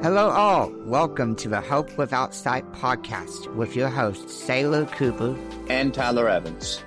Hello, all. Welcome to the Hope Without Sight podcast with your hosts, Saylor Cooper and Tyler Evans.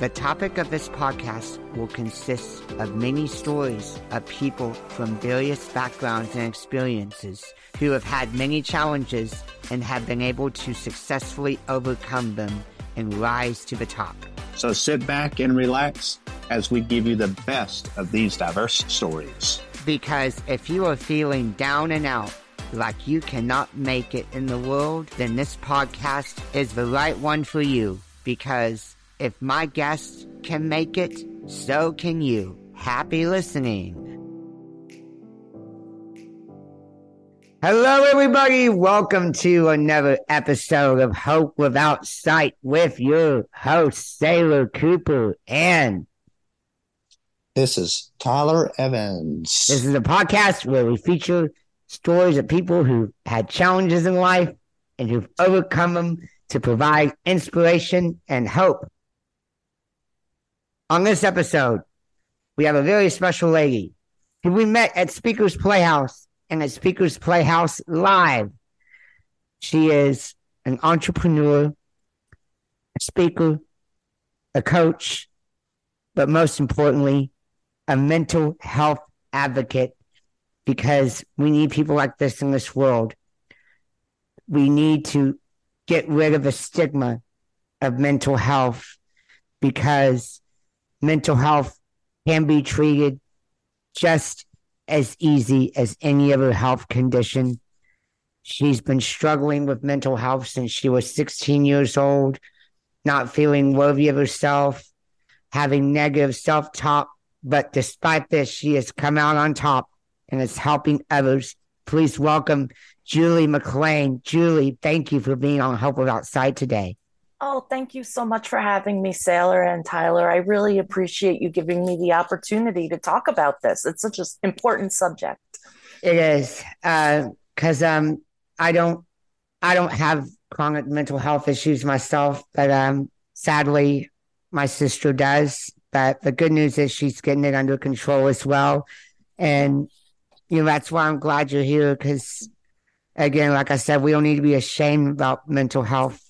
The topic of this podcast will consist of many stories of people from various backgrounds and experiences who have had many challenges and have been able to successfully overcome them and rise to the top. So sit back and relax as we give you the best of these diverse stories. Because if you are feeling down and out, like you cannot make it in the world, then this podcast is the right one for you. Because if my guests can make it, so can you. Happy listening. Hello, everybody. Welcome to another episode of Hope Without Sight with your host, Saylor Cooper. And this is Tyler Evans. This is a podcast where we feature stories of people who had challenges in life and who've overcome them to provide inspiration and hope. On this episode, we have a very special lady who we met at Speakers Playhouse and at Speakers Playhouse Live. She is an entrepreneur, a speaker, a coach, but most importantly, a mental health advocate because we need people like this in this world. We need to get rid of the stigma of mental health because mental health can be treated just as easy as any other health condition. She's been struggling with mental health since she was 16 years old, not feeling worthy of herself, having negative self talk. But despite this, she has come out on top and is helping others. Please welcome Julie McLean. Julie, thank you for being on Hope Without Sight today. Oh, thank you so much for having me, Saylor and Tyler. I really appreciate you giving me the opportunity to talk about this. It's such an important subject. It is because uh, um, I don't, I don't have chronic mental health issues myself, but um, sadly, my sister does. But the good news is she's getting it under control as well, and you know, that's why I'm glad you're here because, again, like I said, we don't need to be ashamed about mental health.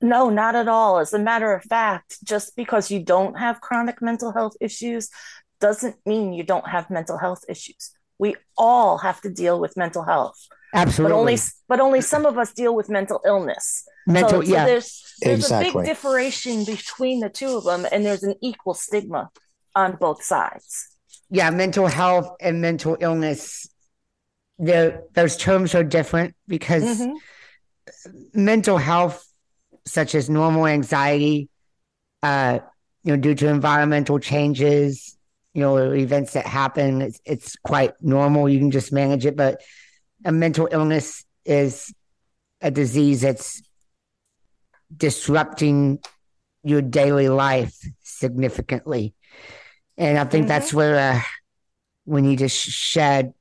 No, not at all. As a matter of fact, just because you don't have chronic mental health issues doesn't mean you don't have mental health issues. We all have to deal with mental health. Absolutely. But only, but only some of us deal with mental illness. Mental, so, yeah. So there's there's exactly. a big differentiation between the two of them, and there's an equal stigma on both sides yeah, mental health and mental illness, the those terms are different because mm-hmm. mental health, such as normal anxiety, uh, you know, due to environmental changes, you know, events that happen, it's, it's quite normal. You can just manage it. But a mental illness is a disease that's disrupting your daily life significantly. And I think mm-hmm. that's where uh, we need to shed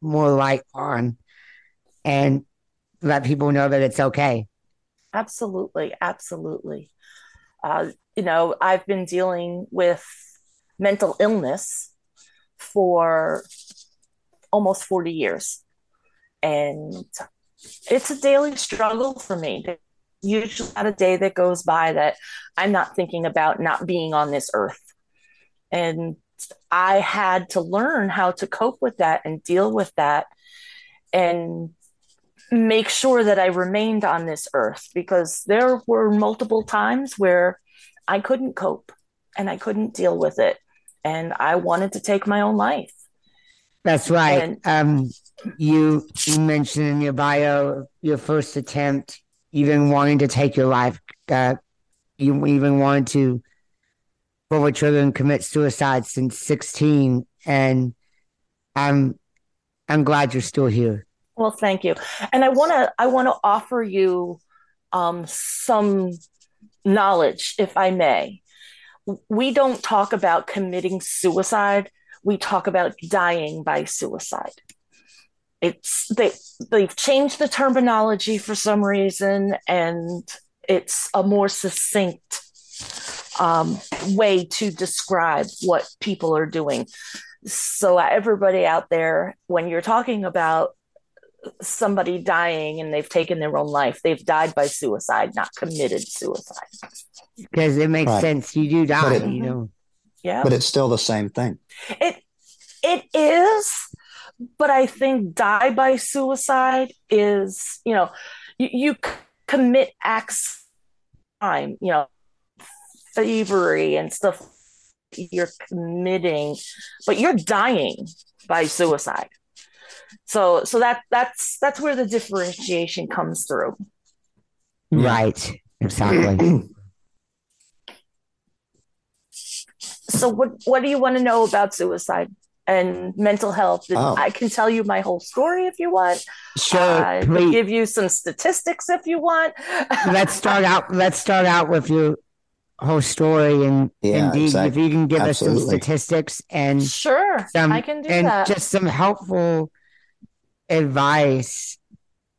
more light on and let people know that it's okay. Absolutely. Absolutely. Uh, you know, I've been dealing with mental illness for almost 40 years. And it's a daily struggle for me. Usually, not a day that goes by that I'm not thinking about not being on this earth and I had to learn how to cope with that and deal with that and make sure that I remained on this earth because there were multiple times where I couldn't cope and I couldn't deal with it. And I wanted to take my own life. That's right. And, um, you, you mentioned in your bio your first attempt, even wanting to take your life. Uh, you even wanted to the trigger commit suicide since 16 and i'm i'm glad you're still here. Well thank you. And i want to i want to offer you um, some knowledge if i may. We don't talk about committing suicide. We talk about dying by suicide. It's they they've changed the terminology for some reason and it's a more succinct um, way to describe what people are doing. So, everybody out there, when you're talking about somebody dying and they've taken their own life. They've died by suicide, not committed suicide. Because it makes Right. sense. You do die, it- you know. Yeah. But it's still the same thing. It it is, but I think die by suicide is, you know, you, you commit acts of crime, you know, thievery and stuff you're committing, but you're dying by suicide. So so that that's that's where the differentiation comes through. Right. Exactly. So what what do you want to know about suicide and mental health? Oh. I can tell you my whole story if you want. sure. I can please. give you some statistics if you want. let's start out let's start out with your whole story and Yeah, indeed exact- if you can give us some statistics and Sure, some I can do and that. just some helpful advice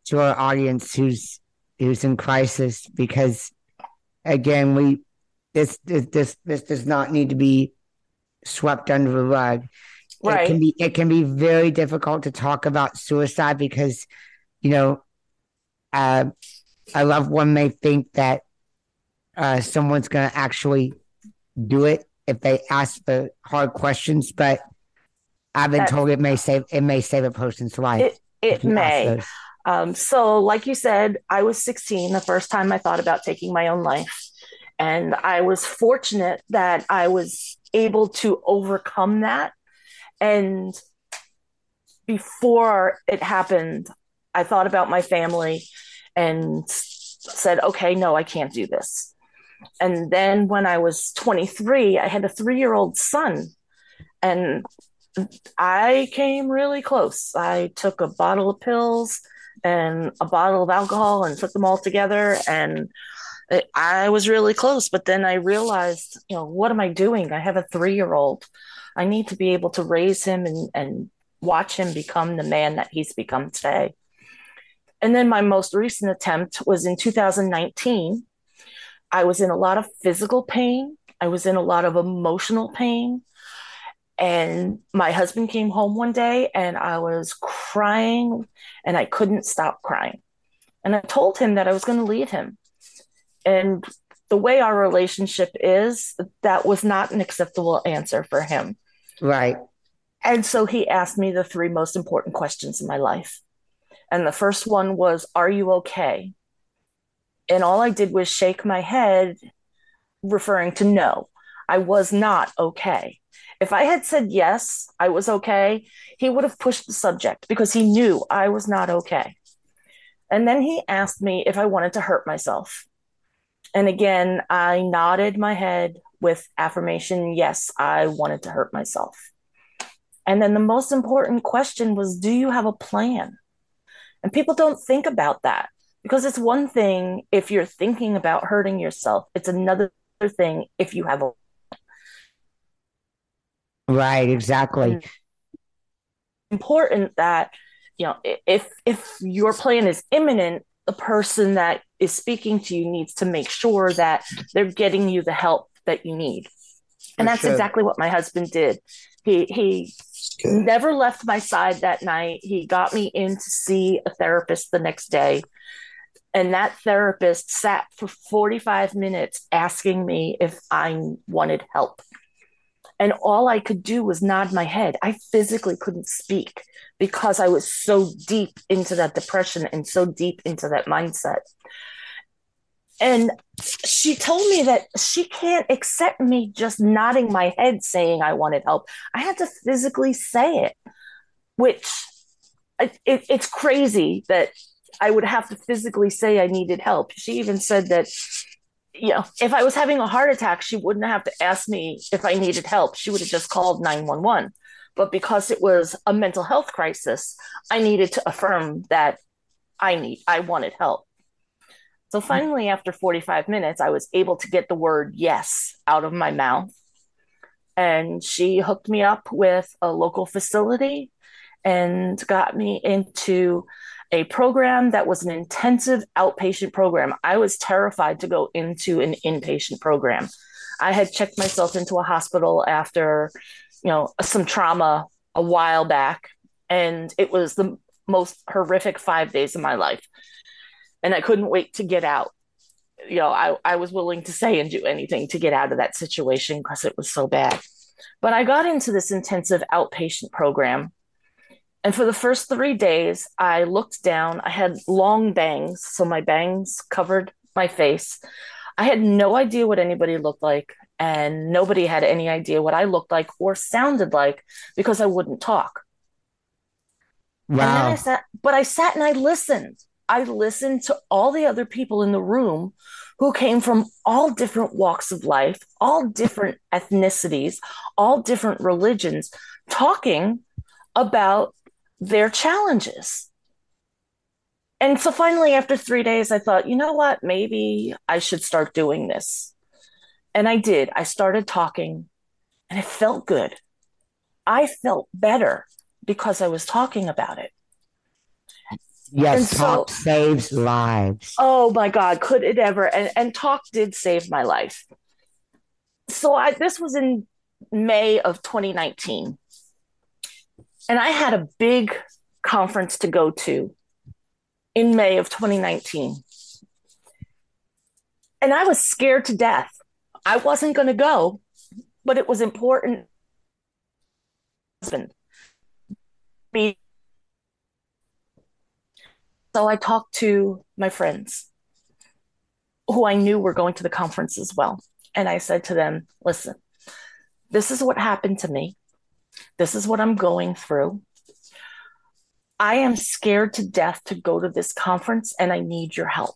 to our audience who's who's in crisis because again we this this this, this does not need to be swept under the rug it right. can be it can be very difficult to talk about suicide because you know uh, a loved one may think that uh, someone's going to actually do it if they ask the hard questions but i've been told it may save it may save a person's life It it may. Um, so, like you said, I was 16 the first time I thought about taking my own life. And I was fortunate that I was able to overcome that. And before it happened, I thought about my family and said, okay, no, I can't do this. And then when I was 23, I had a three year old son. And I came really close. I took a bottle of pills and a bottle of alcohol and put them all together. And I was really close. But then I realized, you know, what am I doing? I have a three year old. I need to be able to raise him and, and watch him become the man that he's become today. And then my most recent attempt was in 2019. I was in a lot of physical pain, I was in a lot of emotional pain. And my husband came home one day and I was crying and I couldn't stop crying. And I told him that I was going to leave him. And the way our relationship is, that was not an acceptable answer for him. right And so he asked me the three most important questions in my life. And the first one was, Are you okay? And all I did was shake my head, referring to no, I was not okay. If I had said yes, I was okay, he would have pushed the subject because he knew I was not okay. And then he asked me if I wanted to hurt myself. And again, I nodded my head with affirmation yes, I wanted to hurt myself. And then the most important question was Do you have a plan? And people don't think about that because it's one thing if you're thinking about hurting yourself, it's another thing if you have a right exactly. Important that you know if if your plan is imminent the person that is speaking to you needs to make sure that they're getting you the help that you need. And For that's sure. exactly what my husband did. He he good. never left my side that night. He got me in to see a therapist the next day and that therapist sat for 45 minutes asking me if i wanted help and all I could do was nod my head. I physically couldn't speak because I was so deep into that depression and so deep into that mindset. And she told me that she can't accept me just nodding my head saying I wanted help. I had to physically say it, which it, it, it's crazy that I would have to physically say I needed help. She even said that you know, if I was having a heart attack, she wouldn't have to ask me if I needed help. She would have just called 911. But because it was a mental health crisis, I needed to affirm that I need I wanted help. So mm-hmm. finally after 45 minutes, I was able to get the word yes out of my mouth. And she hooked me up with a local facility and got me into a program that was an intensive outpatient program. I was terrified to go into an inpatient program. I had checked myself into a hospital after, you know, some trauma a while back, and it was the most horrific five days of my life. And I couldn't wait to get out. You know, I, I was willing to say and do anything to get out of that situation because it was so bad. But I got into this intensive outpatient program. And for the first three days, I looked down. I had long bangs, so my bangs covered my face. I had no idea what anybody looked like, and nobody had any idea what I looked like or sounded like because I wouldn't talk. Wow. I sat, but I sat and I listened. I listened to all the other people in the room who came from all different walks of life, all different ethnicities, all different religions, talking about their challenges. And so finally, after three days, I thought, you know what? Maybe I should start doing this. And I did. I started talking, and it felt good. I felt better because I was talking about it. Yes, And talk so- saves lives. Oh my God, could it ever? And, and talk did save my life. So I, this was in May of 2019. And I had a big conference to go to in May of 2019. And I was scared to death. I wasn't going to go, but it was important. Husband. So I talked to my friends who I knew were going to the conference as well. And I said to them, listen, this is what happened to me. This is what I'm going through. I am scared to death to go to this conference and I need your help.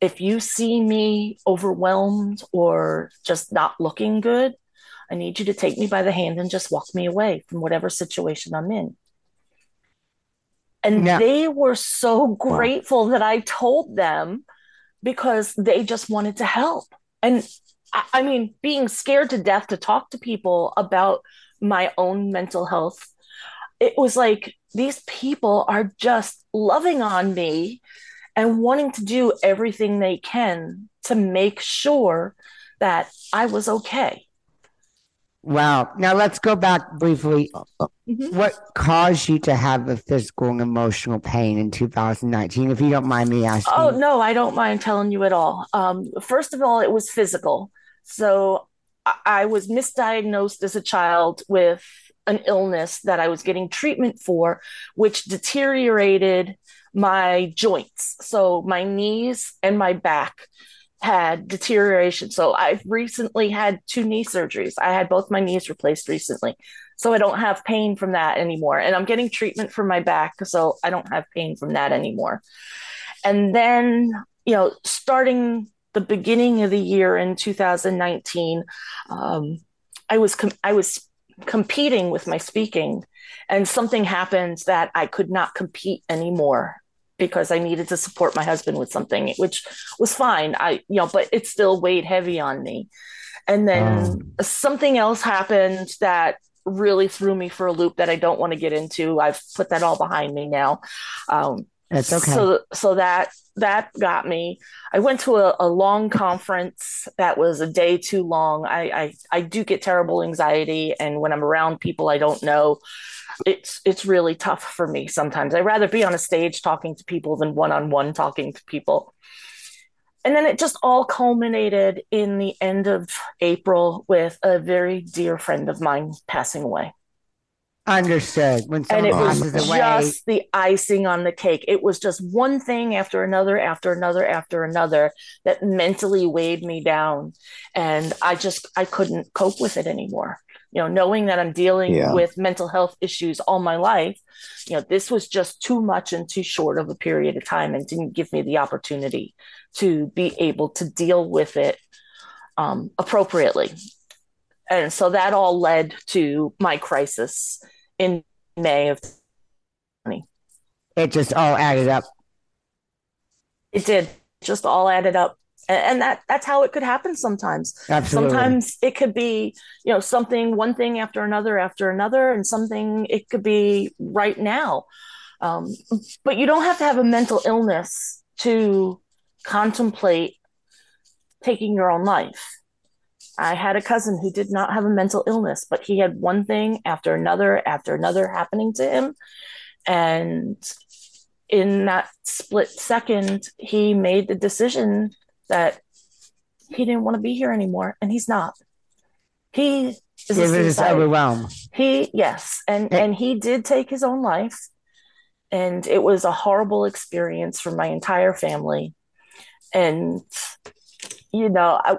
If you see me overwhelmed or just not looking good, I need you to take me by the hand and just walk me away from whatever situation I'm in. And Now- they were so grateful that I told them because they just wanted to help. And I, mean, being scared to death to talk to people about my own mental health, it was like these people are just loving on me and wanting to do everything they can to make sure that I was okay. Wow. Now let's go back briefly. Mhm. What caused you to have the physical and emotional pain in 2019, if you don't mind me asking? Oh, no, I don't mind telling you at all. Um, first of all, it was physical. So I, was misdiagnosed as a child with an illness that I was getting treatment for, which deteriorated my joints. So my knees and my back had deterioration. So I've recently had two knee surgeries. I had both my knees replaced recently. So I don't have pain from that anymore. And I'm getting treatment for my back. So I don't have pain from that anymore. And then, you know, starting the beginning of the year in 2019, um, I was com- I was competing with my speaking, and something happened that I could not compete anymore because I needed to support my husband with something, which was fine. I, you know, but it still weighed heavy on me. And then something else happened that really threw me for a loop that I don't want to get into. I've put that all behind me now. Um, Okay. so so that that got me. I went to a, a long conference that was a day too long. I, I I do get terrible anxiety, and when I'm around people I don't know, it's it's really tough for me sometimes. I'd rather be on a stage talking to people than one on one talking to people. And then it just all culminated in the end of April with a very dear friend of mine passing away Understood. When and it was just the icing on the cake. It was just one thing after another, after another, after another that mentally weighed me down. And I just, I couldn't cope with it anymore. You know, knowing that I'm dealing Yeah. with mental health issues all my life, you know, this was just too much and too short of a period of time and didn't give me the opportunity to be able to deal with it um, appropriately. And so that all led to my crisis in May of 20. it just all added up. It did just all added up. And, and that that's how it could happen sometimes. Absolutely. Sometimes it could be, you know, something one thing after another after another, and something it could be right now. Um, but you don't have to have a mental illness to contemplate taking your own life. I had a cousin who did not have a mental illness, but he had one thing after another after another happening to him. And in that split second, he made the decision that he didn't want to be here anymore, and he's not. He is overwhelmed. He yes, and and he did take his own life, and it was a horrible experience for my entire family. And you know, I,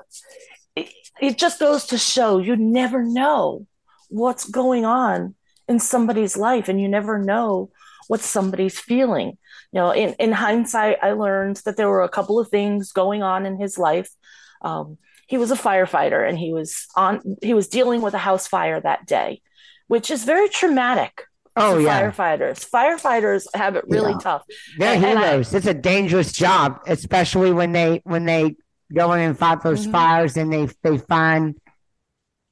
it, just goes to show you never know what's going on in somebody's life, and you never know what somebody's feeling. You know, in in hindsight, I learned that there were a couple of things going on in his life. Um, he was a firefighter, and he was on he was dealing with a house fire that day, which is very traumatic Oh yeah, firefighters. Firefighters have it really Yeah. tough. they're and- and I- it's a dangerous job, especially when they when they go in and fight those Mhm. fires and they they find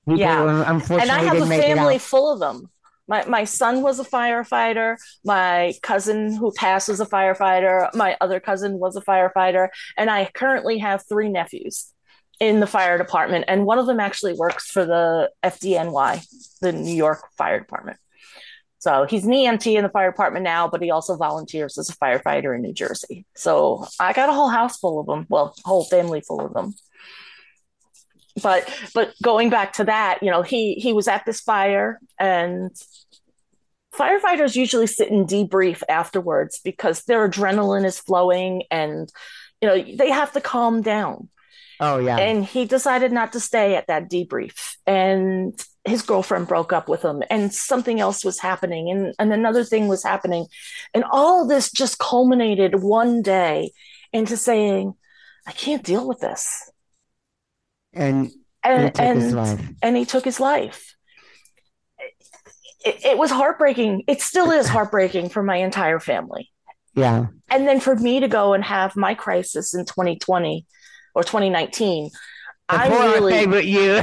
people Yeah. who and I have a didn't make it family full of them. My my son was a firefighter. My cousin who passed was a firefighter. My other cousin was a firefighter, and I currently have three nephews in the fire department, and one of them actually works for the FDNY, the New York Fire Department. So he's an EMT in the fire department now, but he also volunteers as a firefighter in New Jersey. So I got a whole house full of them. Well, whole family full of them but but going back to that you know he he was at this fire and firefighters usually sit and debrief afterwards because their adrenaline is flowing and you know they have to calm down Oh yeah, and he decided not to stay at that debrief and his girlfriend broke up with him and something else was happening and, and another thing was happening and all of this just culminated one day into saying i can't deal with this and and he and and he took his life. It, it was heartbreaking. It still is heartbreaking for my entire family. Yeah, And then for me to go and have my crisis in 2020 or 2019, I really favorite you.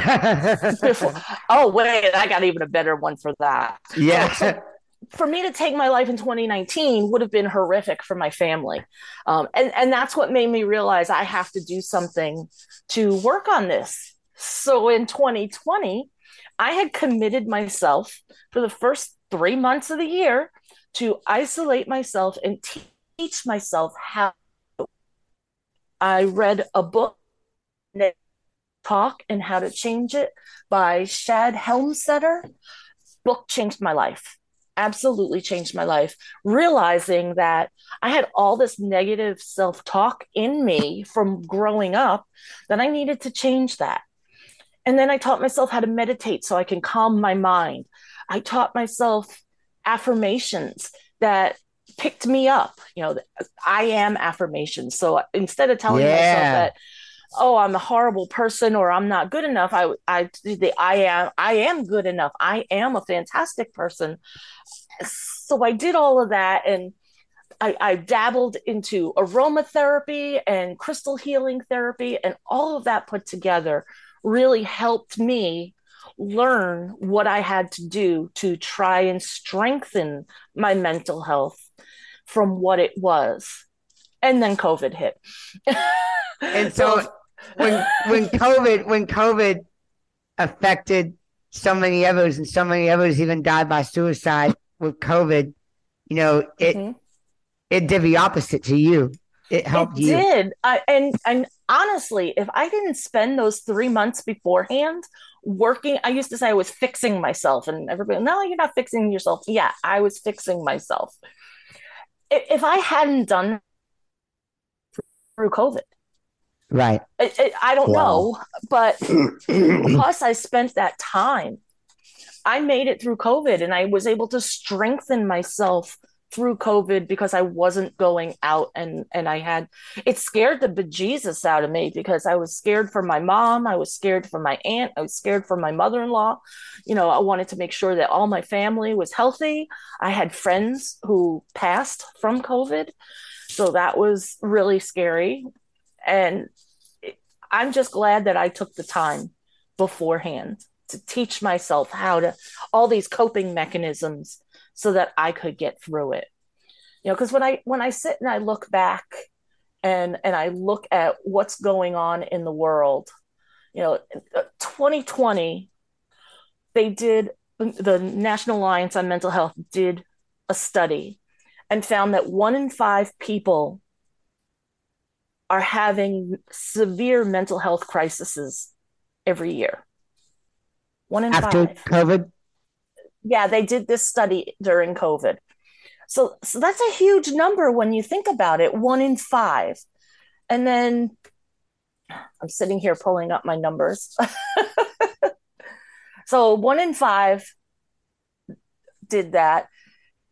before. Oh wait, I got even a better one for that. yeah, for me to take my life in 2019 would have been horrific for my family. Um, and, and that's what made me realize I have to do something to work on this. So in 2020, I had committed myself for the first three months of the year to isolate myself and teach myself how. I read a book, Talk and How to Change It by Shad Helmstetter. Book changed my life. Absolutely changed my life. Realizing that i had all this negative self-talk in me from growing up that i needed to change that. And then i taught myself how to meditate so i can calm my mind. I taught myself affirmations that picked me up. You know i am affirmations. So instead of telling myself that oh i'm a horrible person or i'm not good enough. I i the i am i am good enough. I am a fantastic person. So i did all of that and I, I dabbled into aromatherapy and crystal healing therapy and all of that put together really helped me learn what i had to do to try and strengthen my mental health from what it was. And then covid hit. And so when when COVID when COVID affected so many others, and so many others even died by suicide with COVID, you know, it Mhm. it did the opposite to you. It helped it you. did I, and and honestly if i didn't spend those three months beforehand working i used to say i was fixing myself and everybody no you're not fixing yourself yeah i was fixing myself if i hadn't done through covid Right. it, i don't Wow. know but plus I spent that time. I made it through COVID and I was able to strengthen myself through COVID because I wasn't going out and and I had it scared the bejesus out of me because I was scared for my mom, I was scared for my aunt, I was scared for my mother-in-law. You know, I wanted to make sure that all my family was healthy. I had friends who passed from COVID. So that was really scary. And I'm just glad that I took the time beforehand to teach myself how to all these coping mechanisms so that I could get through it. You know, because when I when I sit and I look back and and I look at what's going on in the world, you know, 2020 they did the National Alliance on Mental Health did a study and found that one in five people are having severe mental health crises every year. One in After five. COVID? Yeah, they did this study during COVID. So, so that's a huge number when you think about it. One in five. And then I'm sitting here pulling up my numbers. so one in five did that.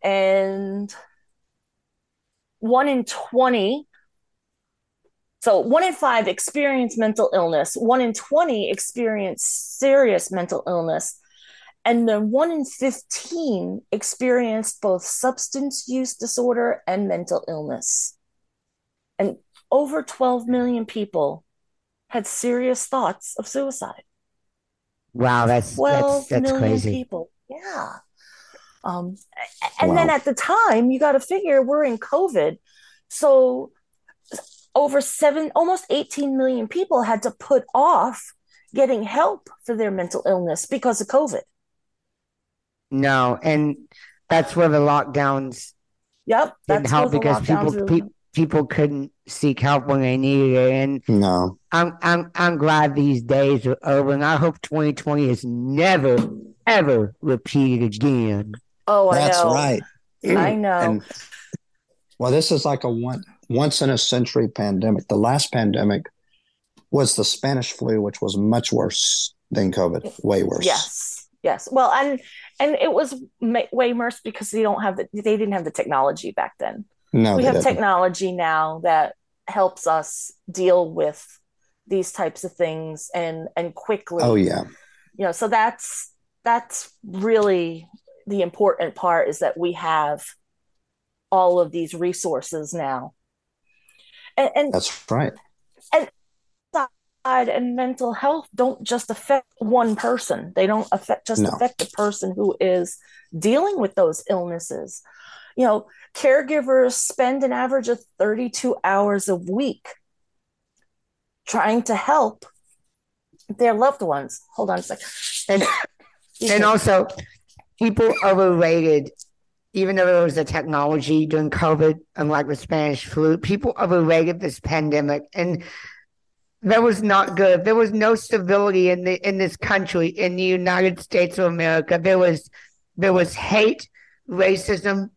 And one in 20 so one in five experience mental illness, one in 20 experience serious mental illness, and then one in 15 experienced both substance use disorder and mental illness. And over 12 million people had serious thoughts of suicide. Wow, that's 12 that's, that's million crazy. people. Yeah. Um, and then at the time, you got to figure we're in COVID. So over seven, almost 18 million people had to put off getting help for their mental illness because of COVID. No, and that's where the lockdowns Yep. didn't That's help because people really- pe- people couldn't seek help when they needed it. And No. I'm I'm I'm glad these days are over, and I hope 2020 is never ever repeated again. oh, I That's know. right. I know. And well, this is like a one once in a century pandemic. The last pandemic was the Spanish flu, which was much worse than COVID, way worse. Yes, yes. Well, and and it was way worse because they don't have the they didn't have the technology back then. No, we have didn't. technology now that helps us deal with these types of things and and quickly. Oh yeah. You know, so that's that's really the important part is that we have all of these resources now. And, and That's right. suicide and mental health don't just affect one person. They don't affect just No. affect the person who is dealing with those illnesses. You know, caregivers spend an average of 32 hours a week trying to help their loved ones. Hold on a second. And and also, people overrated, even though there was a technology during COVID, unlike the Spanish flu, people overrated this pandemic, and that was not good. There was no civility in the in this country, in the United States of America. There was there was hate, racism,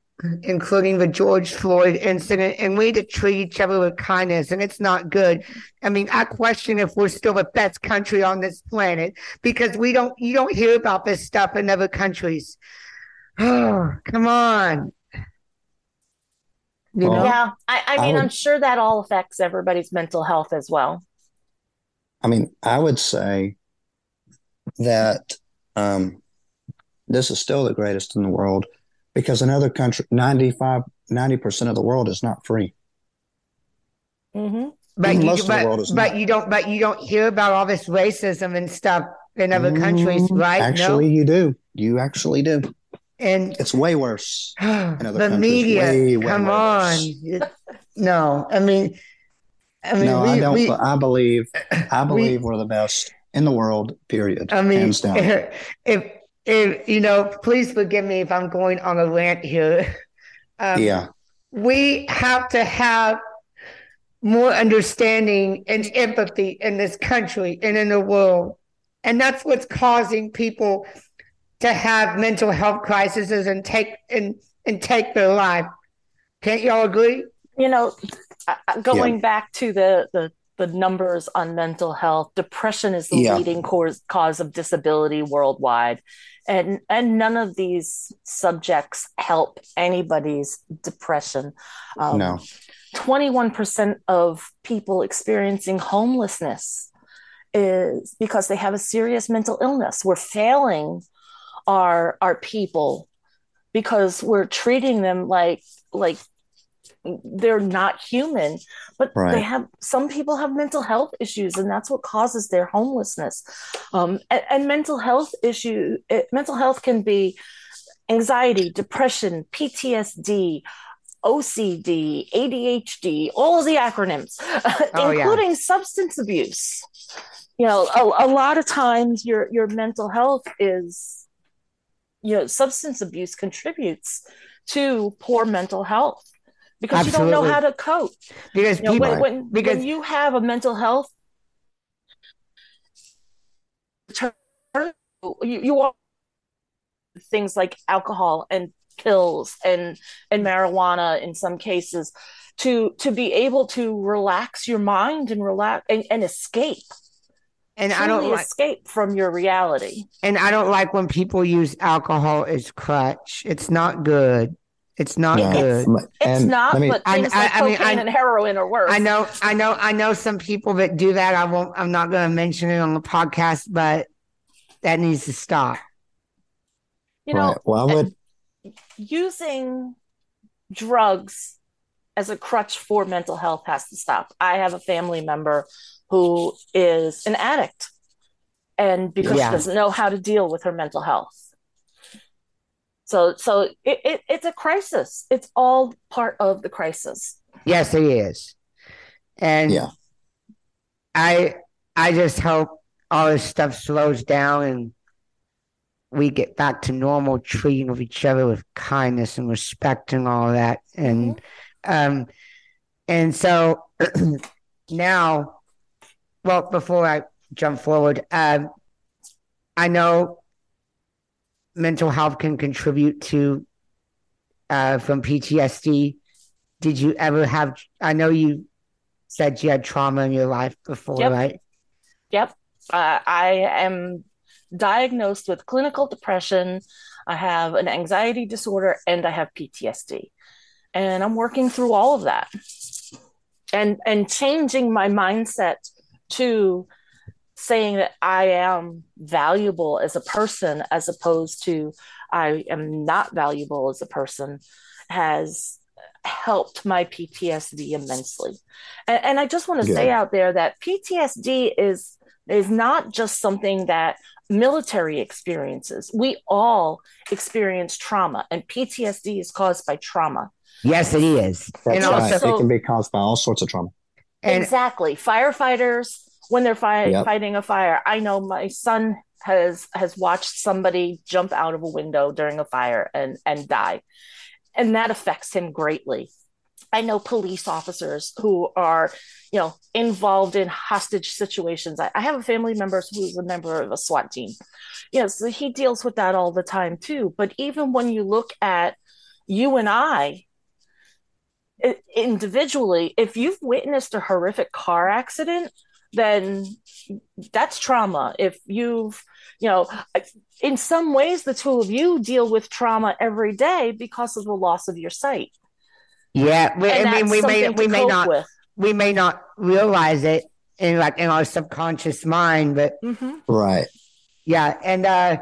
including the George Floyd incident, and we need to treat each other with kindness, and it's not good. I mean, I question if we're still the best country on this planet because we don't you don't hear about this stuff in other countries. Oh, come on. You Well, know? yeah, I, I I mean, would- I'm sure that all affects everybody's mental health as well. I mean, I would say that um, this is still the greatest in the world because in other countries, 95, 90% of the world is not free. hmm But Even you, most of the but, but you don't but you don't hear about all this racism and stuff in other countries, Mm, right? Actually, you do. You actually do. And It's way worse. the media, way, way, come on. It- no, I mean I mean no, we, I don't. we, I believe. I believe we, are the best in the world. Period. I mean, hands down. if if you know, please forgive me if I'm going on a rant here. Um, yeah. we have to have more understanding and empathy in this country and in the world, and that's what's causing people to have mental health crises and take and and take their life. Can't y'all agree? you know going back to the, the the numbers on mental health depression is the Yeah. leading cause cause of disability worldwide and and none of these subjects help anybody's depression um, no. 21% of people experiencing homelessness is because they have a serious mental illness we're failing our our people because we're treating them like like they're not human but Right. they have some people have mental health issues and that's what causes their homelessness um, and, and mental health issue it, mental health can be anxiety depression ptsd ocd adhd all of the acronyms Oh, yeah. including substance abuse you know a, a lot of times your your mental health is you know substance abuse contributes to poor mental health because you don't know how to cope. Because you know, when, when, because- when you have a mental health you, you are things like alcohol and pills and and marijuana in some cases to to be able to relax your mind and relax and, and escape and I don't like escape from your reality and I don't like when people use alcohol as crutch. It's not good. It's not No. good. it's And not me- but I- things I- like I mean, cocaine I- and heroin are worse I know, I know, I know some people that do that. I won't. I'm not going to mention it on the podcast, but that needs to stop. you know right. Well, I uh, would. using drugs as a crutch for mental health has to stop. I have a family member who is an addict and because Yeah. she doesn't know how to deal with her mental health. So so it, it it's a crisis. It's all part of the crisis. Yes, it is, and Yeah. I, I just hope all this stuff slows down and we get back to normal treating of each other with kindness and respect and all that. And, um, and so now, well, before I jump forward, um, I know mental health can contribute to uh, from PTSD. Did you ever have? I know you said you had trauma in your life before, Yep. right? Yep. Uh, I am diagnosed with clinical depression. I have an anxiety disorder and I have PTSD. And I'm working through all of that. And and changing my mindset to saying that I am valuable as a person as opposed to I am not valuable as a person has helped my PTSD immensely. And, and I just want to Good. say out there that PTSD is is not just something that military experiences. We all experience trauma, and PTSD is caused by trauma. Yes, it is. That's and right. also, it can be caused by all sorts of trauma. And exactly. Firefighters, when they're fi- Yep. fighting a fire, I know my son has has watched somebody jump out of a window during a fire and and die, and that affects him greatly. I know police officers who are, you know, involved in hostage situations. I, I have a family member who's a member of a SWAT team. Yes, so he deals with that all the time too. But even when you look at you and I i- individually, if you've witnessed a horrific car accident, then that's trauma. If you've, you know, in some ways, the two of you deal with trauma every day because of the loss of your sight. yeah, we, And I mean, we may we may not with. we may not realize it in like in our subconscious mind, but Mhm. Right. yeah, and uh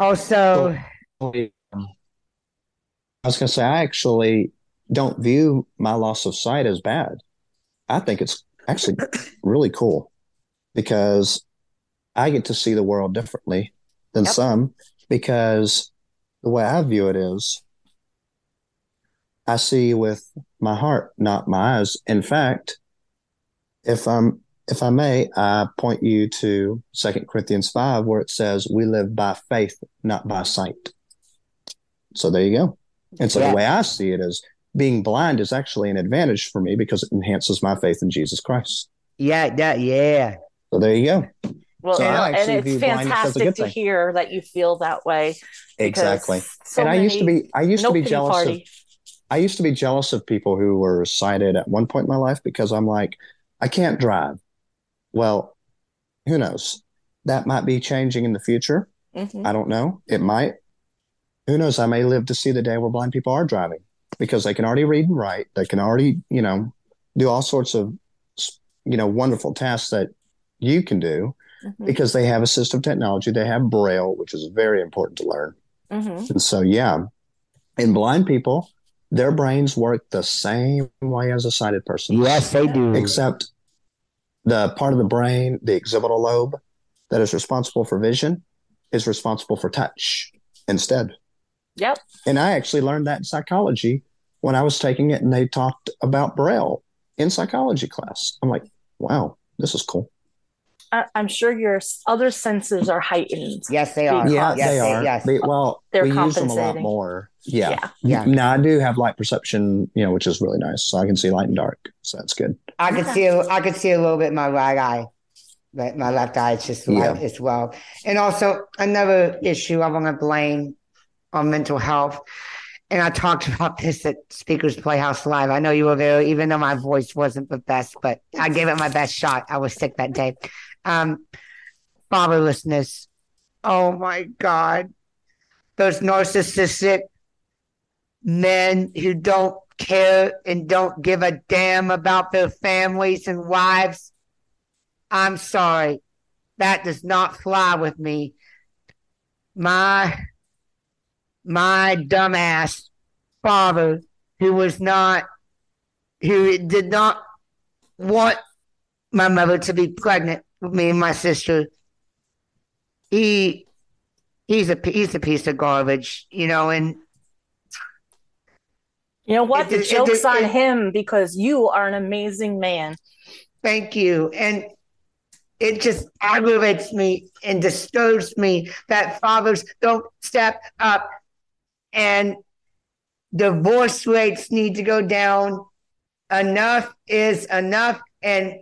also I was going to say, I actually don't view my loss of sight as bad. I think it's actually really cool because I get to see the world differently than Yep. some because the way I view it is I see with my heart, not my eyes. In fact, if I'm if I may, I point you to Second Corinthians 5, where it says, We live by faith, not by sight. So there you go. And so Yeah. the way I see it is being blind is actually an advantage for me because it enhances my faith in Jesus Christ. yeah, that yeah. So there you go. Well, So you know, I and it's view blindness as a fantastic to thing. hear that you feel that way. Exactly. so and I used to be I used no to be pity jealous of. I used to be jealous of people who were sighted at one point in my life because I'm like, I can't drive. Well, who knows? That might be changing in the future. Mhm. I don't know. It might. Who knows? I may live to see the day where blind people are driving because they can already read and write. They can already, you know, do all sorts of, you know, wonderful tasks that you can do Mhm. because they have assistive technology. They have Braille, which is very important to learn. Mhm. And so, yeah, in blind people, their brains work the same way as a sighted person. Yes, they do. Except the part of the brain, the occipital lobe, that is responsible for vision, is responsible for touch instead. Yep. And I actually learned that in psychology when I was taking it and they talked about Braille in psychology class. I'm like, wow, this is cool. I, I'm sure your other senses are heightened. Yes, they are. Yeah, Yeah, yes, they are. Yes. They- well, They're we use them a lot compensating. more. Yeah. Yeah. Yeah. Now I do have light perception, you know, which is really nice. So I can see light and dark. So that's good. I could see. A, I could see a little bit my right eye, but my left eye is just light as well. And also another issue I want to blame on mental health. And I talked about this at Speakers Playhouse Live. I know you were there, even though my voice wasn't the best, but I gave it my best shot. I was sick that day. Um, fatherlessness. Oh my God. Those narcissistic men who don't care and don't give a damn about their families and wives. I'm sorry. That does not fly with me. My my dumbass father who was not who did not want my mother to be pregnant with me and my sister. He he's a he's a piece of garbage, you know, and You know what? It- The joke's it- on it- him because you are an amazing man. Thank you. And it just aggravates me and disturbs me that fathers don't step up and divorce rates need to go down. Enough is enough, and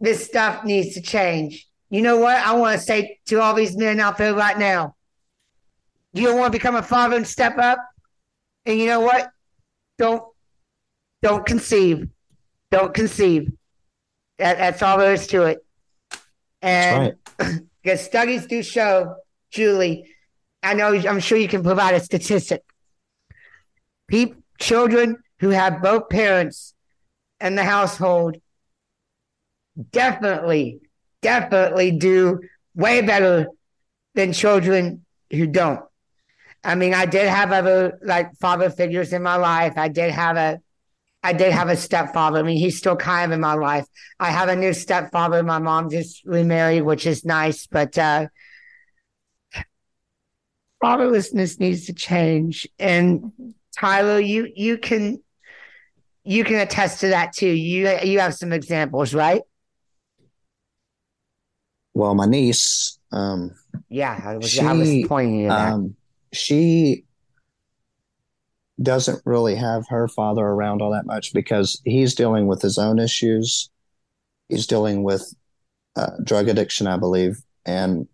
this stuff needs to change. You know what? I want to say to all these men out there right now do you want to become a father and step up. And you know what? Don't don't conceive. Don't conceive. That, that's all there is to it. And because studies do show, Julie, I know I'm sure you can provide a statistic. Peop children who have both parents in the household definitely, definitely do way better than children who don't. I mean, I did have other like father figures in my life. I did have a I did have a stepfather. I mean, he's still kind of in my life. I have a new stepfather. My mom just remarried, which is nice, but uh, fatherlessness needs to change. And Tyler, you you can you can attest to that too. You you have some examples, right? Well, my niece, um, Yeah, I was, I was She, pointing um, she doesn't really have her father around all that much because he's dealing with his own issues. He's dealing with uh, drug addiction, I believe, and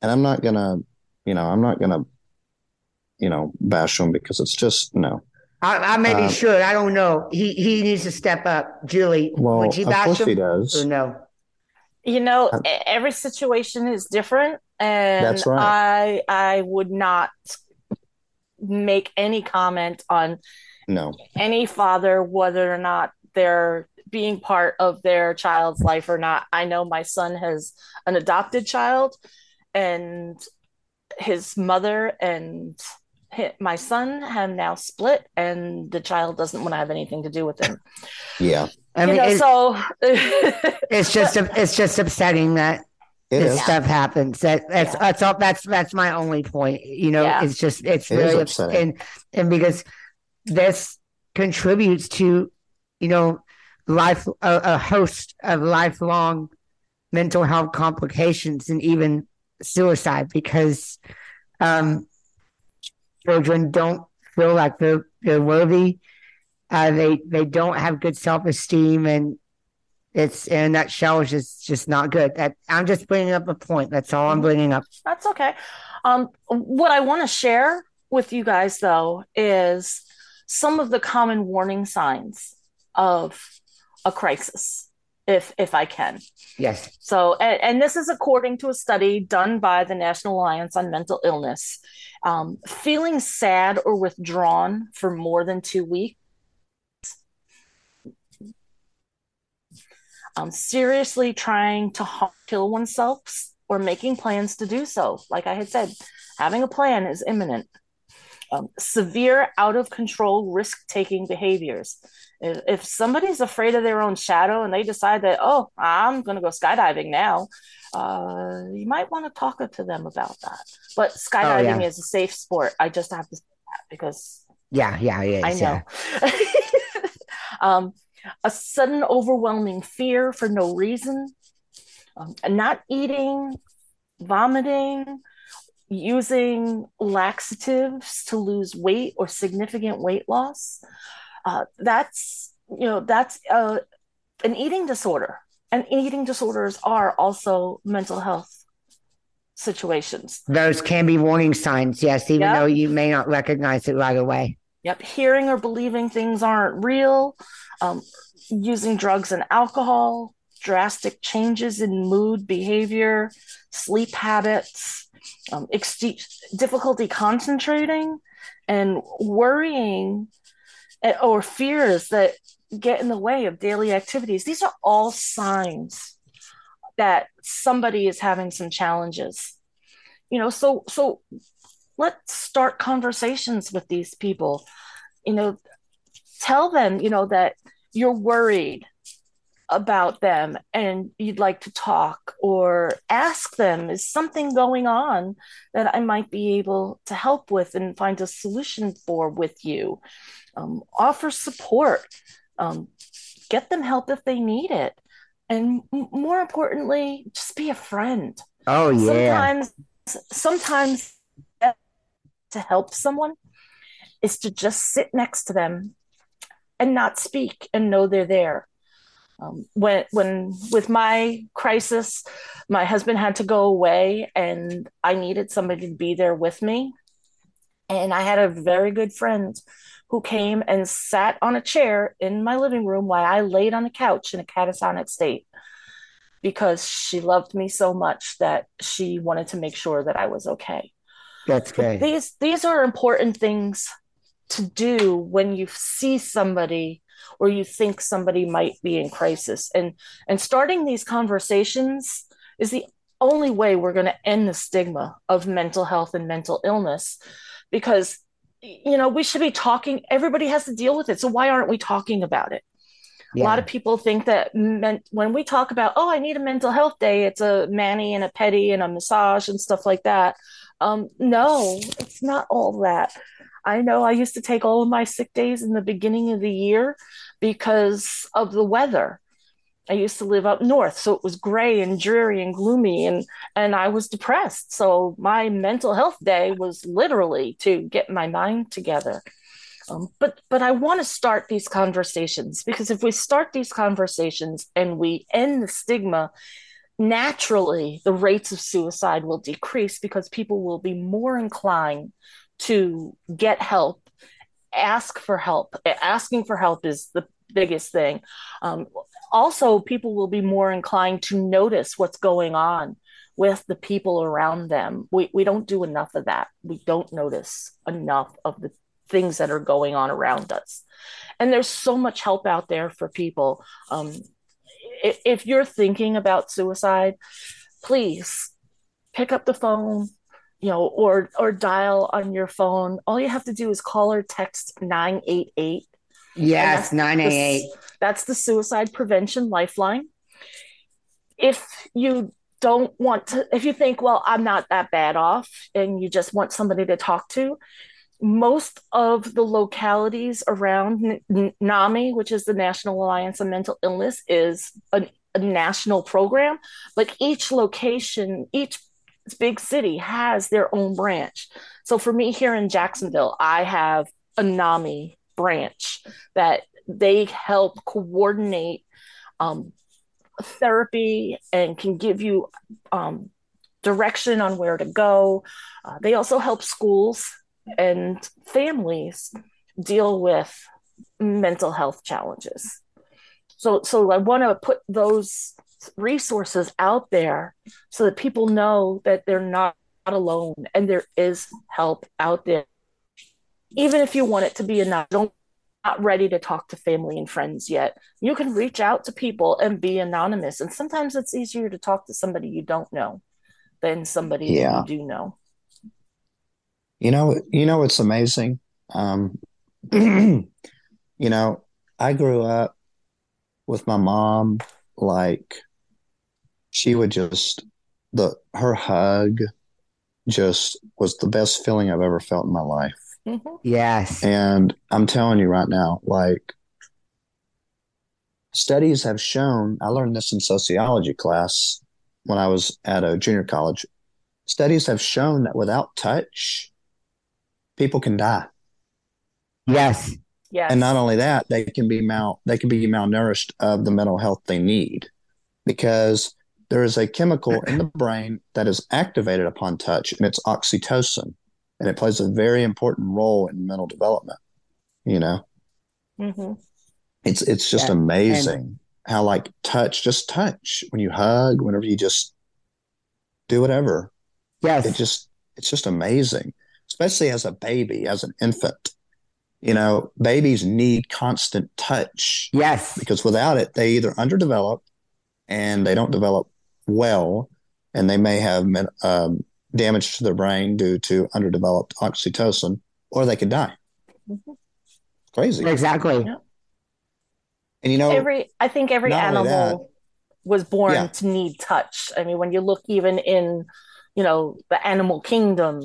and I'm not gonna, you know, I'm not gonna, you know, bash him because it's just no. I, I may be um, sure. I don't know. He he needs to step up. Julie, Well, would you of bash course him he does. or no? You know, Uh, every situation is different, and That's right. I I would not make any comment on No, any father whether or not they're being part of their child's life or not. I know my son has an adopted child, and his mother and hi- my son have now split, and the child doesn't want to have anything to do with him. yeah, I you mean, know, it's, so it's just it's just upsetting that it this is. stuff happens. That that's Yeah. that's all. That's that's my only point. You know, Yeah. it's just it's It is really upsetting. and and because this contributes to, you know, life a, a host of lifelong mental health complications and even suicide because um, children don't feel like they're they're worthy. Uh, they they don't have good self esteem and it's in a nutshell it's just just not good. That I'm just bringing up a point. That's all I'm bringing up. That's okay. Um, what I want to share with you guys, though, is some of the common warning signs of a crisis, if if I can. Yes. So, and, and this is according to a study done by the National Alliance on Mental Illness. Um, feeling sad or withdrawn for more than two weeks. Um, seriously trying to harm, kill oneself or making plans to do so. Like I had said, having a plan is imminent. Um, severe, out of control, risk taking behaviors. If, if somebody's afraid of their own shadow and they decide that, oh, I'm going to go skydiving now, uh, you might want to talk to them about that. But skydiving yeah. is a safe sport. I just have to say that because Yeah. Yeah. Yeah. I know. um, a sudden overwhelming fear for no reason, um, not eating, vomiting, using laxatives to lose weight or significant weight loss. Uh, that's you know that's uh, an eating disorder, and eating disorders are also mental health situations. Those can be warning signs, yes, even yep. though you may not recognize it right away. Yep, hearing or believing things aren't real, um, using drugs and alcohol, drastic changes in mood, behavior, sleep habits, um, ex- difficulty concentrating, and worrying or fears that get in the way of daily activities. These are all signs that somebody is having some challenges. You know, so so let's start conversations with these people. You know, tell them, you know, that you're worried about them and you'd like to talk or ask them is something going on that i might be able to help with and find a solution for with you. Um, offer support. Um, get them help if they need it. And more importantly just be a friend. Oh yeah. Sometimes sometimes to help someone is to just sit next to them and not speak and know they're there um, when when with my crisis my husband had to go away and i needed somebody to be there with me. And i had a very good friend who came and sat on a chair in my living room while i laid on the couch in a catatonic state because she loved me so much that she wanted to make sure that i was okay. That's great. These these are important things to do when you see somebody or you think somebody might be in crisis. And and starting these conversations is the only way we're going to end the stigma of mental health and mental illness because you know we should be talking everybody has to deal with it. So why aren't we talking about it? Yeah. a lot of people think that men, when we talk about oh i need a mental health day it's a mani and a pedi and a massage and stuff like that. Um, no it's not all that I know I used to take all of my sick days in the beginning of the year because of the weather. I used to live up north, so it was gray and dreary and gloomy, and and I was depressed. So my mental health day was literally to get my mind together. Um, but but I want to start these conversations because if we start these conversations and we end the stigma, naturally the rates of suicide will decrease because people will be more inclined to get help ask for help. Asking for help is the biggest thing. Um, also people will be more inclined to notice what's going on with the people around them. We, we don't do enough of that. We don't notice enough of the things that are going on around us. And there's so much help out there for people. Um, if, if you're thinking about suicide please pick up the phone you know, or or dial on your phone. All you have to do is call or text 988. Yes, 988. That's the suicide prevention lifeline. If you don't want to if you think, well, I'm not that bad off and you just want somebody to talk to, most of the localities around NAMI, which is the National Alliance on Mental Illness, is a, a national program. Like each location, each big city has their own branch. So for me here in Jacksonville, I have a NAMI branch that they help coordinate um, therapy and can give you um, direction on where to go. Uh, they also help schools and families deal with mental health challenges. So, so I want to put those resources out there so that people know that they're not alone and there is help out there. Even if you want it to be enough, don't not ready to talk to family and friends yet. You can reach out to people and be anonymous. And sometimes it's easier to talk to somebody you don't know than somebody yeah. you do know. You know, you know it's amazing. Um, you know, I grew up with my mom like she would just the her hug just was the best feeling I've ever felt in my life. Mm-hmm. Yes. And I'm telling you right now, like studies have shown, I learned this in sociology class, when I was at a junior college. Studies have shown that without touch, people can die. Yes. Yes. And not only that, they can be mal they can be malnourished of the mental health they need because there is a chemical in the brain that is activated upon touch and it's oxytocin and it plays a very important role in mental development you know Mhm. it's it's just Yeah, amazing how like touch just touch when you hug whenever you just do whatever Yes. it just it's just amazing especially as a baby as an infant you know babies need constant touch yes. because without it they either underdevelop and they don't develop well and they may have men- um, damage to their brain due to underdeveloped oxytocin or they could die Mhm. crazy Exactly. Yeah. and you know every I think every not only animal was born Yeah. to need touch. I mean, when you look even in, you know, the animal kingdom,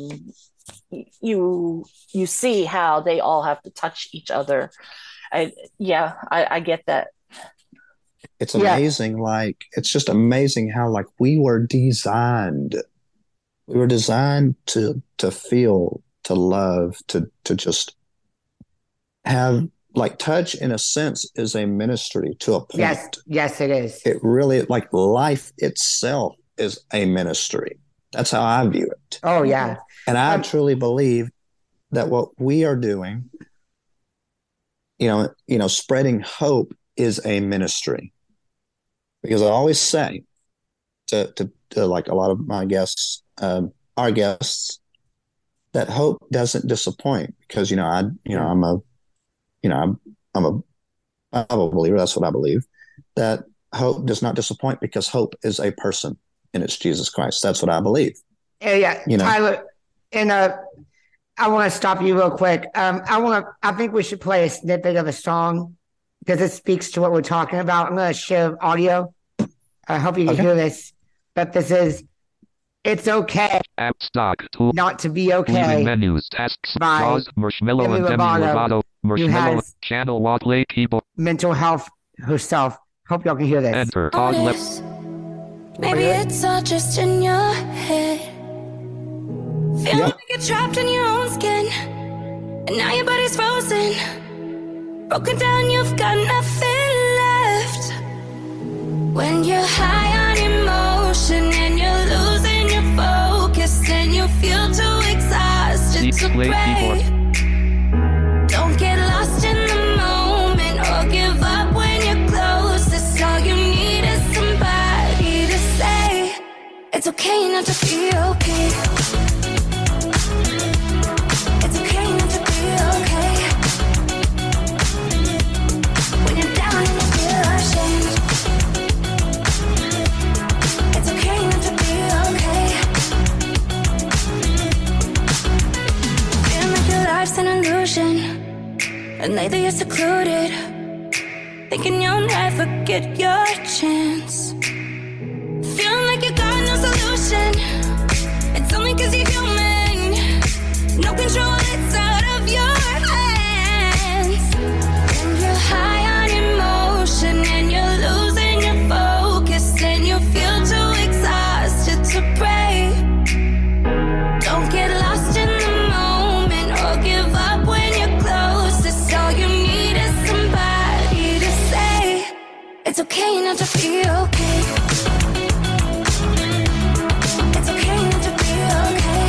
you you see how they all have to touch each other. I yeah, I, I get that. It's Yeah. amazing like it's just amazing how like we were designed we were designed to to feel to love to to just have like touch in a sense is a ministry to a point Yes. Yes, it is. it really like life itself is a ministry that's how i view it Oh yeah. and i Um, truly believe that what we are doing you know you know spreading hope is a ministry because i always say to to, to like a lot of my guests um, our guests that hope doesn't disappoint because you know i you know i'm a you know i'm i'm a bible believer that's what i believe that hope does not disappoint because hope is a person and it's jesus christ that's what i believe Yeah, yeah. You know. Tyler, and uh, I want to stop you real quick. Um, I want to. I think we should play a snippet of a song because it speaks to what we're talking about. I'm going to share audio. I hope you can Okay. hear this. But this is, it's okay App stock tool. not to be Leaving okay. menus, tasks, By pause, Marshmello Demi and Demi Lovato, Lovato, Marshmello, has- channel walk, play keyboard, Mental health herself. Hope y'all can hear this. enter, pause, left, honest. Maybe it's all just in your head. Feel Yep. like you're trapped in your own skin. And now your body's frozen. Broken down, you've got nothing left. When you're high on emotion and you're losing your focus and you feel too exhausted Deep to pray. keyboard. Don't get lost in the moment or give up when you're closest. All you need is somebody to say it's okay not to be okay. Life's an illusion. And lately you're secluded. Thinking you'll never get your chance. Feeling like you got no solution. It's only cause you're human. No control, it's out of your hands. And you're high okay not to be okay. It's okay not to be okay.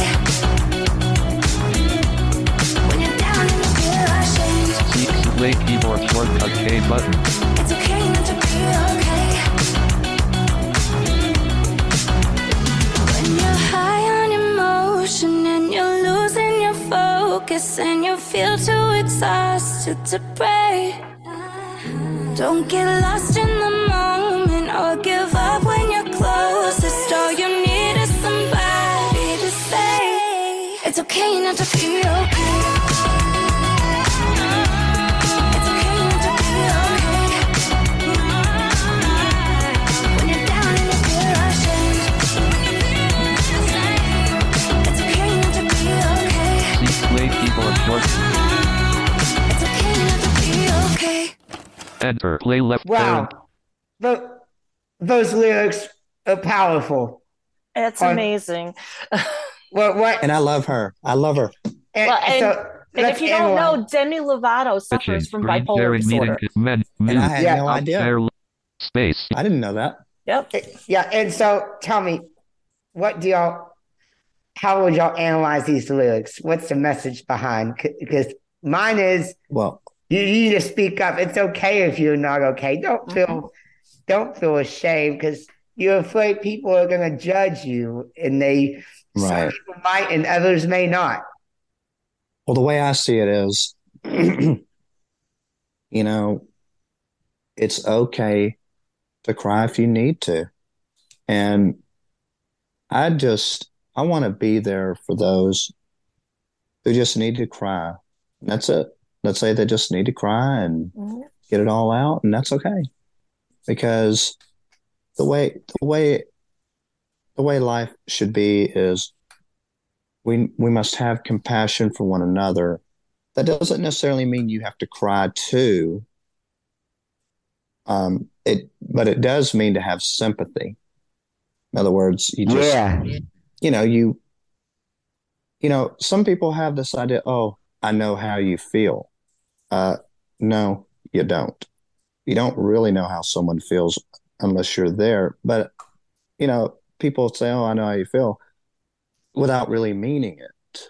When you're down and you feel ashamed, seek, play keyboard shortcut K button, it's okay not to be okay. When you're high on emotion and you're losing your focus and you feel too exhausted to pray. Don't get lost in the moment or give up when you're closest. All you need is somebody to say it's okay not to feel okay. Enter, play left Wow. parent, The, those lyrics are powerful. It's On- amazing. What what? And I love her. I love her. and, Well, and- so And if you don't analyze- know, Demi Lovato suffers from Green bipolar disorder. is men, And I had Yeah. no idea. Space. I didn't know that. Yep. Eh, yeah, and so tell me, what do y'all? How would y'all analyze these lyrics? What's the message behind? Because mine is Well, you, need to speak up. It's okay if you're not okay. Don't uh-huh. feel don't feel ashamed because you're afraid people are going to judge you, and they some right. people might and others may not. Well, the way I see it is, you know, it's okay to cry if you need to. And I just, I want to be there for those who just need to cry. That's it. Let's say they just need to cry and Mhm. get it all out, and that's okay. Because the way, the way, the way life should be is we we must have compassion for one another. That doesn't necessarily mean you have to cry too. Um, it, but it does mean to have sympathy. In other words, you just, yeah, you know, you, you know, some people have this idea, oh, I know how you feel. Uh, no, you don't. You don't really know how someone feels unless you're there. But, you know, people say, oh, I know how you feel without really meaning it.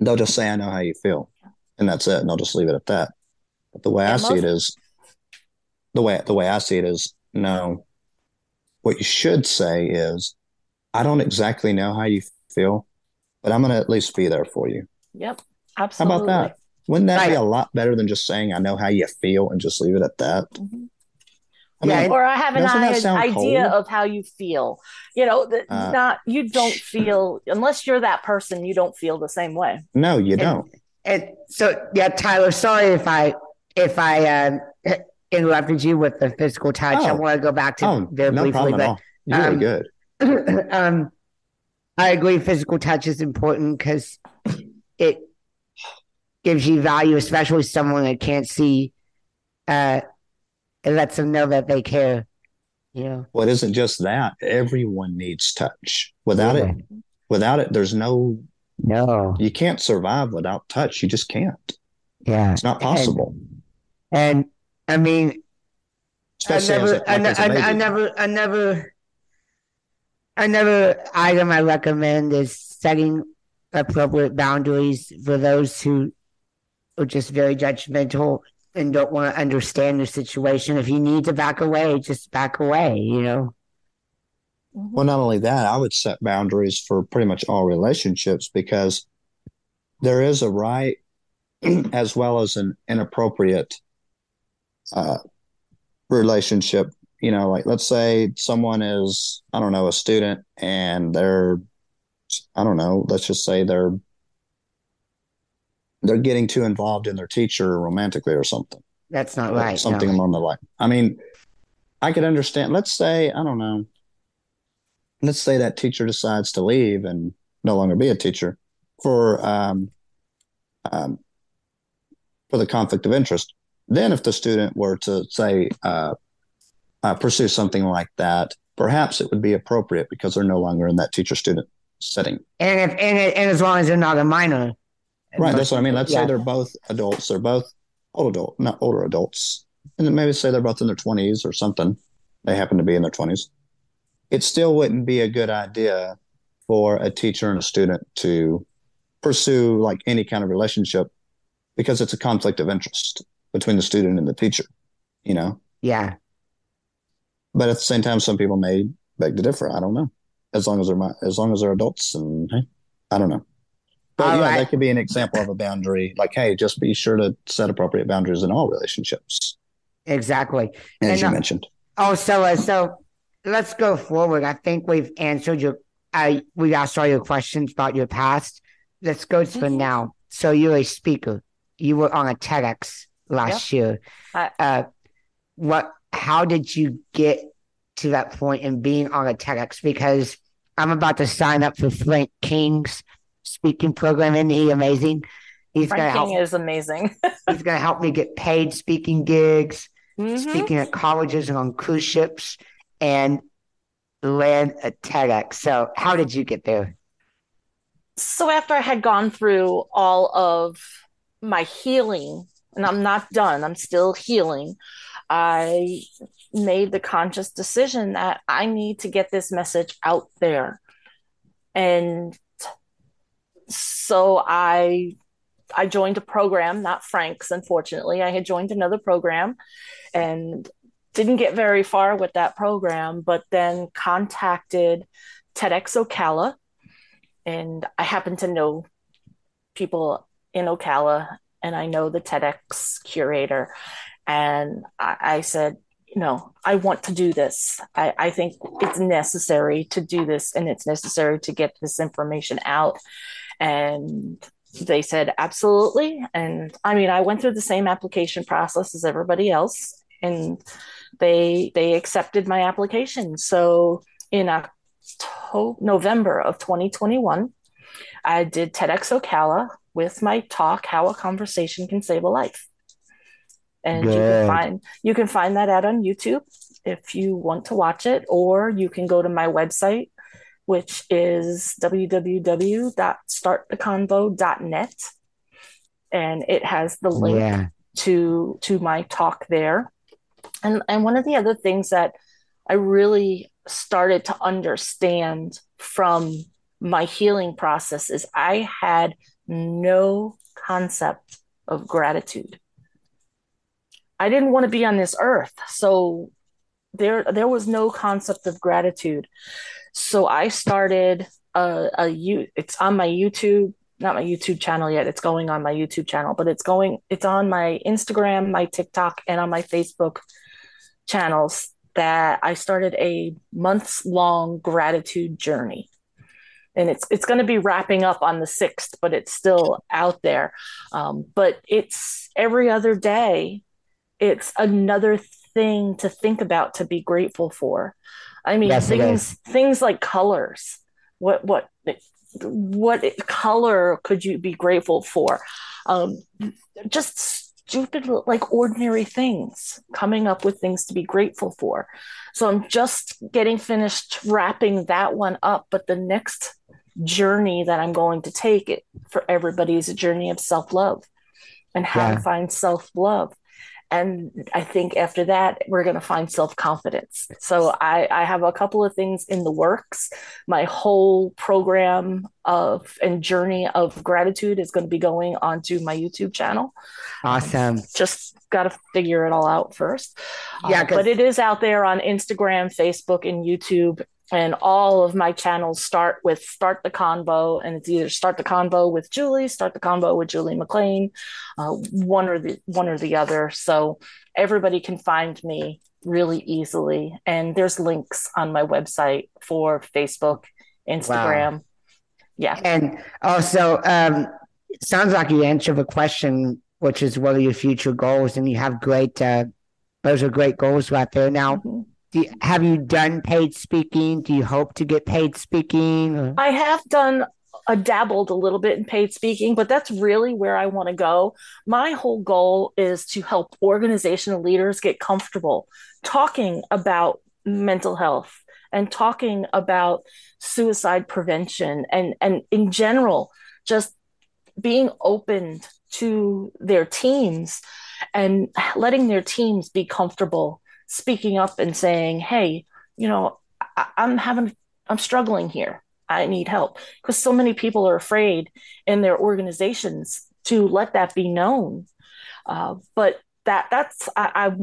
They'll just say, I know how you feel. And that's it. And they'll just leave it at that. But the way I And see it is, the way the way I see it is no. What you should say is, I don't exactly know how you feel, but I'm gonna at least be there for you. Yep. Absolutely. How about that? Wouldn't that be a lot better than just saying I know how you feel and just leave it at that? Mhm. I Yeah, mean, Or I have an Doesn't that i- sound idea cold? of how you feel. You know, that Uh, not you don't feel unless you're that person. You don't feel the same way. no, you don't. and so yeah, Tyler. Sorry if I if I um, interrupted you with the physical touch. I Oh. want to go back to Oh, there no briefly, but. You're um, good. um, I agree. Physical touch is important because it gives you value, especially someone that can't see. Uh, it lets them know that they care. You know, Well, it isn't just that. Everyone needs touch. Without Yeah. it, without it, there's no. no, You can't survive without touch. You just can't. yeah, It's not possible. And I mean, Especially another, a, like as a an- baby. another, another, another item I recommend is setting appropriate boundaries for those who are just very judgmental and don't want to understand the situation. If you need to back away, just back away. You know. Well, not only that, I would set boundaries for pretty much all relationships because there is a right as well as an inappropriate uh, relationship. You know, like let's say someone is, I don't know, a student and they're, I don't know, let's just say they're they're getting too involved in their teacher romantically or something That's not right. something no. along the line. I mean, I could understand. Let's say, I don't know. Let's say that teacher decides to leave and no longer be a teacher for um, um, for the conflict of interest. Then, if the student were to say uh, uh, pursue something like that, perhaps it would be appropriate because they're no longer in that teacher-student setting. And if and, and as long as they're not a minor. Right. That's what I mean. Let's Yeah. say they're both adults. They're both old adult, not older adults. And then maybe say they're both in their twenties or something. They happen to be in their twenties. It still wouldn't be a good idea for a teacher and a student to pursue like any kind of relationship because it's a conflict of interest between the student and the teacher, you know? Yeah. But at the same time, some people may beg to differ. I don't know. As long as they're mi- as long as they're adults, and hey, I don't know. But All yeah, right. that could be an example of a boundary. Like, hey, just be sure to set appropriate boundaries in all relationships, Exactly. as And, you uh, mentioned. Oh, so uh, so let's go forward. I think we've answered your. I we asked all your questions about your past. Let's go for Mhm. now. So you're a speaker. You were on a TEDx last year. I- uh, what? How did you get to that point in being on a TEDx? Because I'm about to sign up for Frank King's speaking program. Isn't he amazing? He's gonna help. Is amazing. He's gonna help me get paid speaking gigs Mhm. speaking at colleges and on cruise ships. And land a TEDx. So, how did you get there? So after I had gone through all of my healing, and I'm not done, I'm still healing, I made the conscious decision that I need to get this message out there. And so I I joined a program, not Frank's, unfortunately. I had joined another program and didn't get very far with that program, but then contacted TEDx Ocala. And I happen to know people in Ocala, and I know the TEDx curator. And I, I said, you know, I want to do this. I, I think it's necessary to do this, and it's necessary to get this information out. And they said absolutely. And i mean i went through the same application process as everybody else and they they accepted my application. So in october november of 2021 i did tedx ocala with my talk how a conversation can save a life. And Good. you can find you can find that out on youtube if you want to watch it or you can go to my website which is www.starttheconvo.net. And it has the link yeah. to to my talk there. And and one of the other things that I really started to understand from my healing process is I had no concept of gratitude. I didn't want to be on this earth. So there there was no concept of gratitude. So I started a, a you it's on my YouTube, not my YouTube channel yet. It's going on my YouTube channel, but it's going it's on my Instagram, my TikTok, and on my Facebook channels that I started a months long gratitude journey. And it's it's going to be wrapping up on the sixth, but it's still out there. Um, but it's every other day. It's another thing to think about to be grateful for. I mean, things things like colors. What what what color could you be grateful for? Um, just stupid, like ordinary things. Coming up with things to be grateful for. So I'm just getting finished wrapping that one up. But the next journey that I'm going to take it for everybody is a journey of self love and how yeah. to find self love and I think after that we're going to find self confidence. So I, I have a couple of things in the works. My whole program of and journey of gratitude is going to be going onto my YouTube channel. Awesome. Um, just got to figure it all out first. Yeah, uh, but it is out there on Instagram, Facebook, and YouTube and all of my channels start with start the convo and it's either start the convo with julie start the convo with julie mclean uh, one or the one or the other. So everybody can find me really easily. And there's links on my website for facebook instagram. Wow. yeah. And also um sounds like you answered the question which is what are your future goals? And you have great uh those are great goals right there. Now mm-hmm you, have you done paid speaking? Do you hope to get paid speaking? I have done a dabbled a little bit in paid speaking, but that's really where I want to go. My whole goal is to help organizational leaders get comfortable talking about mental health and talking about suicide prevention and and in general just being open to their teams and letting their teams be comfortable speaking up and saying, hey, you know, I- I'm having, I'm struggling here. I need help. Because so many people are afraid in their organizations to let that be known. Uh, but that that's I, I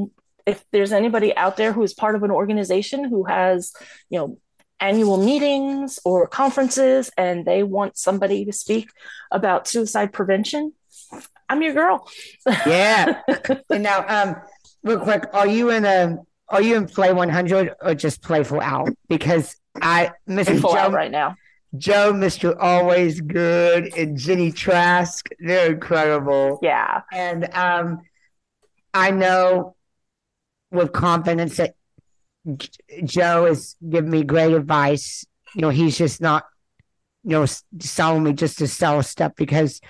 if there's anybody out there who is part of an organization who has you know annual meetings or conferences and they want somebody to speak about suicide prevention i'm your girl yeah and now um real quick, are you in a are you in Play 100 or just Playful Out? Because I, Mr. Joe, out right now. Joe, Mr. Always Good, and Jenny Trask, they're incredible. Yeah. And um, I know with confidence that Joe is giving me great advice. You know, he's just not, you know, selling me just to sell stuff because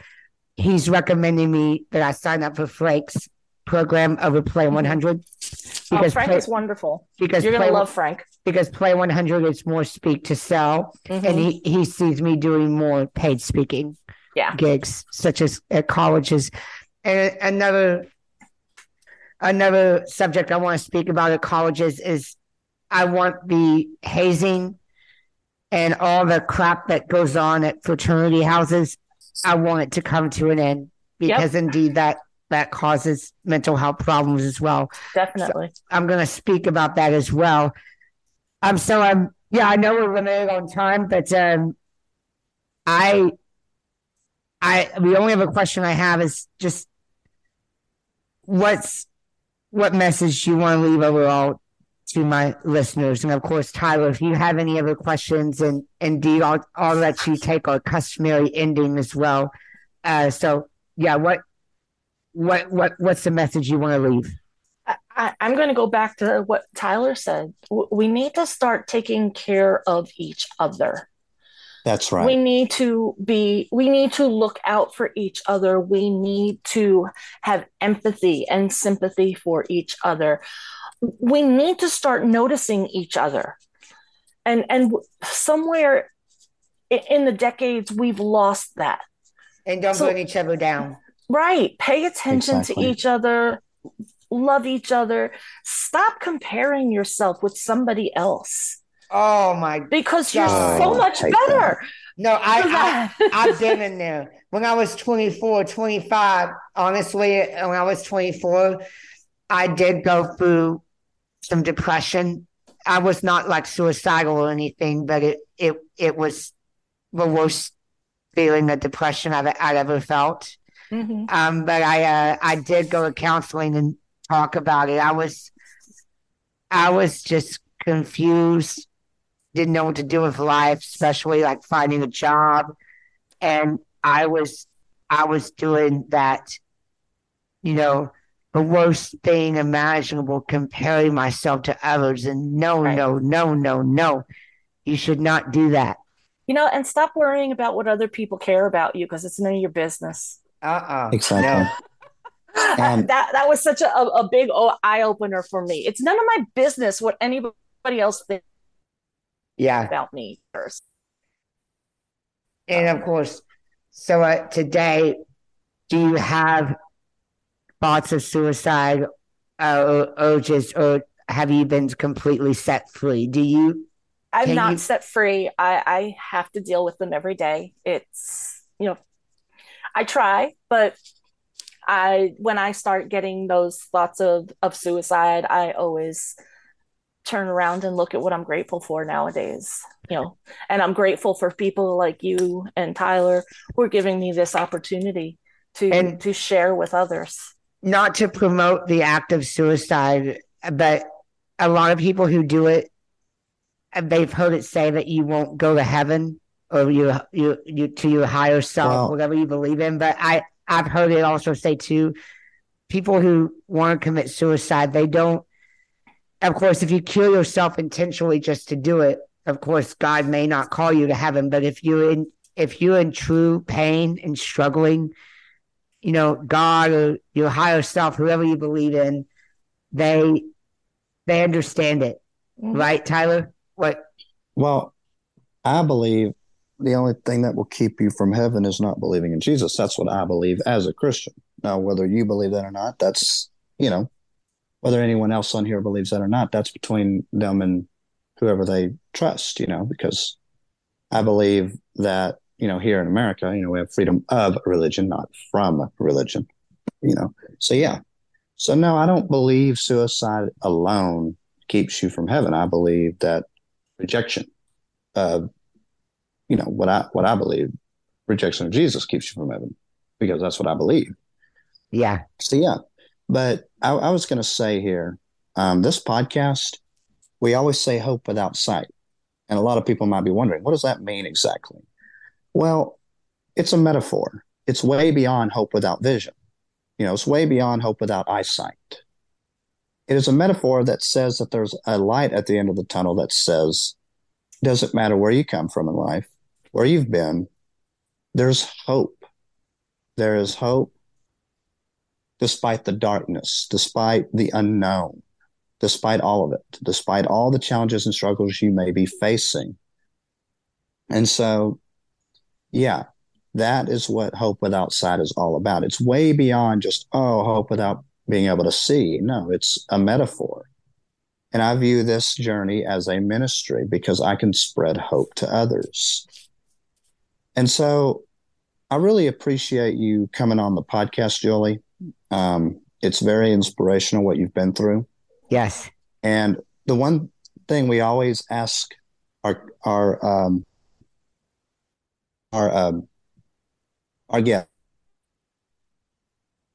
he's recommending me that I sign up for Frank's program over Play 100. Because oh, Frank Play, is wonderful. Because you're going to love Frank. because Play 100 is more speak to sell, Mhm. and he, he sees me doing more paid speaking Yeah. gigs, such as at colleges. And another another subject I want to speak about at colleges is I want the hazing and all the crap that goes on at fraternity houses. I want it to come to an end because indeed that that causes mental health problems as well. Definitely. I'm going to speak about that as well. Um, so I'm yeah, I know we're limited on time, but um, I, I the only other question I have is just what's what message you want to leave overall to my listeners, and of course, Tyler, if you have any other questions, and indeed, I'll I'll let you take our customary ending as well. Uh, so yeah, what what what what's the message you want to leave? I, I'm going to go back to what Tyler said. We need to start taking care of each other. That's right. We need to be, we need to look out for each other. We need to have empathy and sympathy for each other. We need to start noticing each other. And, and somewhere in the decades, we've lost that. And don't So- burn each other down. Right. Pay attention Exactly. to each other, love each other. Stop comparing yourself with somebody else Oh my because you're God. so oh, much hate better. no, I, I I, I've been in there. When I was 24, 25, honestly, when I was 24, I did go through some depression. I was not like suicidal or anything, but it it it was the worst feeling of depression I've, I've ever felt. Mhm. Um, but I uh, I did go to counseling and talk about it. I was I was just confused, didn't know what to do with life, especially like finding a job. And I was I was doing that, you know, the worst thing imaginable, comparing myself to others. And no, Right. no, no, no, no. You should not do that. You know, and stop worrying about what other people care about you because it's none of your business. Uh-uh. Exactly. No. Um, that that was such a, a big eye opener for me. It's none of my business what anybody else thinks Yeah. about me first. And of course, so uh, today, do you have thoughts of suicide uh, or urges, or have you been completely set free? Do you? I'm not you- set free. I, I have to deal with them every day. It's, you know, I try, but I when I start getting those thoughts of, of suicide, I always turn around and look at what I'm grateful for nowadays. You know, and I'm grateful for people like you and Tyler who are giving me this opportunity to And- to share with others. Not to promote the act of suicide, but a lot of people who do it, they've heard it say that you won't go to heaven or you you you to your higher self, Well- whatever you believe in. But I I've heard it also say too, people who want to commit suicide, they don't. Of course, if you kill yourself intentionally just to do it, of course, God may not call you to heaven. But if you're in if you're in true pain and struggling, you know, God or your higher self, whoever you believe in, they they understand it, Mhm. right, Tyler? What? Well, I believe the only thing that will keep you from heaven is not believing in Jesus. That's what I believe as a Christian. Now, whether you believe that or not, that's, you know, whether anyone else on here believes that or not, that's between them and whoever they trust, you know, because I believe that, you know, here in America, you know, we have freedom of religion, not from religion, you know. So, yeah. So, no, I don't believe suicide alone keeps you from heaven. I believe that rejection of you know what I what I believe rejection of Jesus keeps you from heaven because that's what I believe. Yeah, So yeah, but I, I was going to say here, um, this podcast, we always say hope without sight, and a lot of people might be wondering what does that mean exactly. Well, it's a metaphor. It's way beyond hope without vision. You know, it's way beyond hope without eyesight. It is a metaphor that says that there's a light at the end of the tunnel that says, doesn't matter where you come from in life, where you've been, there's hope. There is hope despite the darkness, despite the unknown. despite all of it, despite all the challenges and struggles you may be facing. And so, yeah, that is what Hope Without Sight is all about. It's way beyond just, oh, hope without being able to see. No, it's a metaphor. And I view this journey as a ministry because I can spread hope to others. And so I really appreciate you coming on the podcast, Julie. Um, it's very inspirational what you've been through. Yes. And the one thing we always ask our our um, our um, our guest,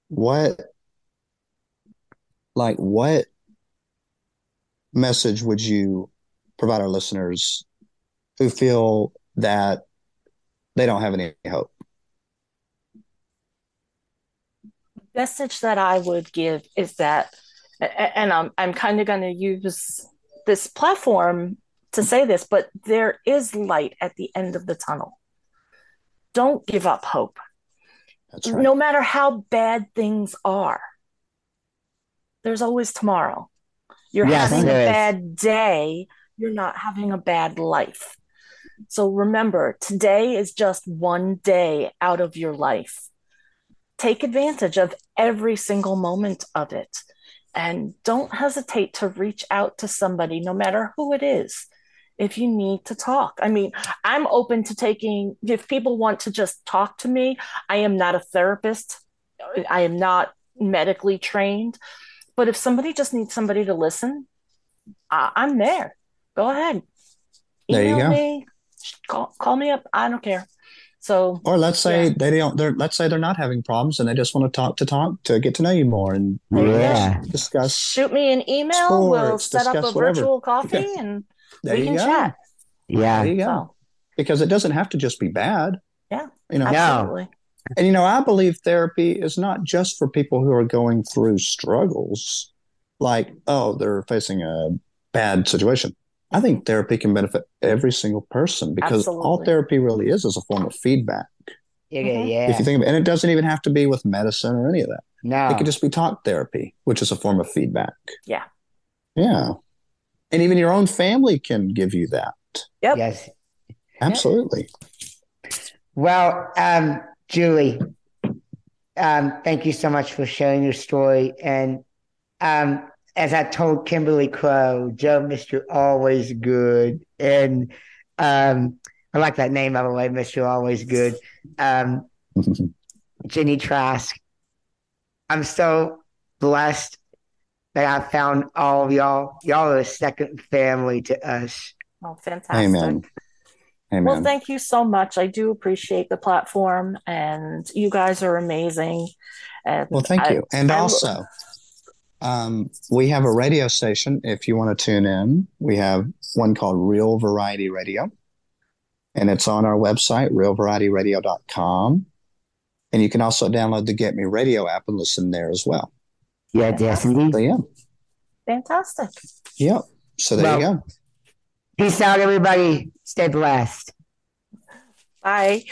what like what message would you provide our listeners who feel that they don't have any hope? message that I would give is that, and I'm I'm kind of going to use this platform to say this, but there is light at the end of the tunnel. Don't give up hope. Right. No matter how bad things are, there's always tomorrow. You're Yes, having a bad day, you're not having a bad life. So remember, today is just one day out of your life. Take advantage of every single moment of it. And don't hesitate to reach out to somebody, no matter who it is, if you need to talk. I mean, I'm open to taking, if people want to just talk to me, I am not a therapist, I am not medically trained. But if somebody just needs somebody to listen, I- I'm there. Go ahead. There you go. me, call, call me up. I don't care. So Or let's say Yeah. they don't. They're let's say they're not having problems and they just want to talk to talk to get to know you more and Yeah. discuss. shoot me an email. we'll set up a discuss whatever. virtual coffee Yeah. and There we you can go. chat. Yeah. There you go. So, Because it doesn't have to just be bad. Yeah. You know. No. absolutely. And you know, I believe therapy is not just for people who are going through struggles, like oh they're facing a bad situation. I think therapy can benefit every single person because all therapy really is is a form of feedback. Yeah. Mhm. yeah. If you think of it, and it doesn't even have to be with medicine or any of that. no. It could just be talk therapy, which is a form of feedback. Yeah. Yeah. And even your own family can give you that. Yep. Yes. Absolutely. Well, um, Julie, um, thank you so much for sharing your story. And um, as I told Kimberly Crow, Joe, Mr. Always Good. And um, I like that name, by the way, Mr. Always Good. Um, Jenny Trask. I'm so blessed that I found all of y'all. Y'all are a second family to us. Oh, fantastic. Amen. Amen. Well, thank you so much. I do appreciate the platform, and you guys are amazing. And Well, thank I- you. And I- also, um, we have a radio station. If you want to tune in, we have one called Real Variety Radio, and it's on our website, realvarietyradio.com. And you can also download the Get Me Radio app and listen there as well. Yeah, definitely. indeed. So, yeah. fantastic. Yep. So there you go. Peace out, everybody. Stay blessed. Bye.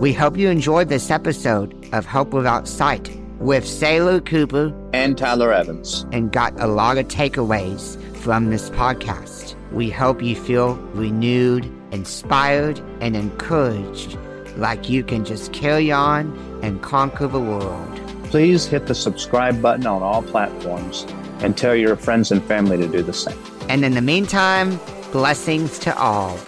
We hope you enjoyed this episode of Hope Without Sight with Saylor Cooper And Tyler Evans. and got a lot of takeaways from this podcast. We hope you feel renewed, inspired, and encouraged like you can just carry on and conquer the world. Please hit the subscribe button on all platforms and tell your friends and family to do the same. And in the meantime, blessings to all.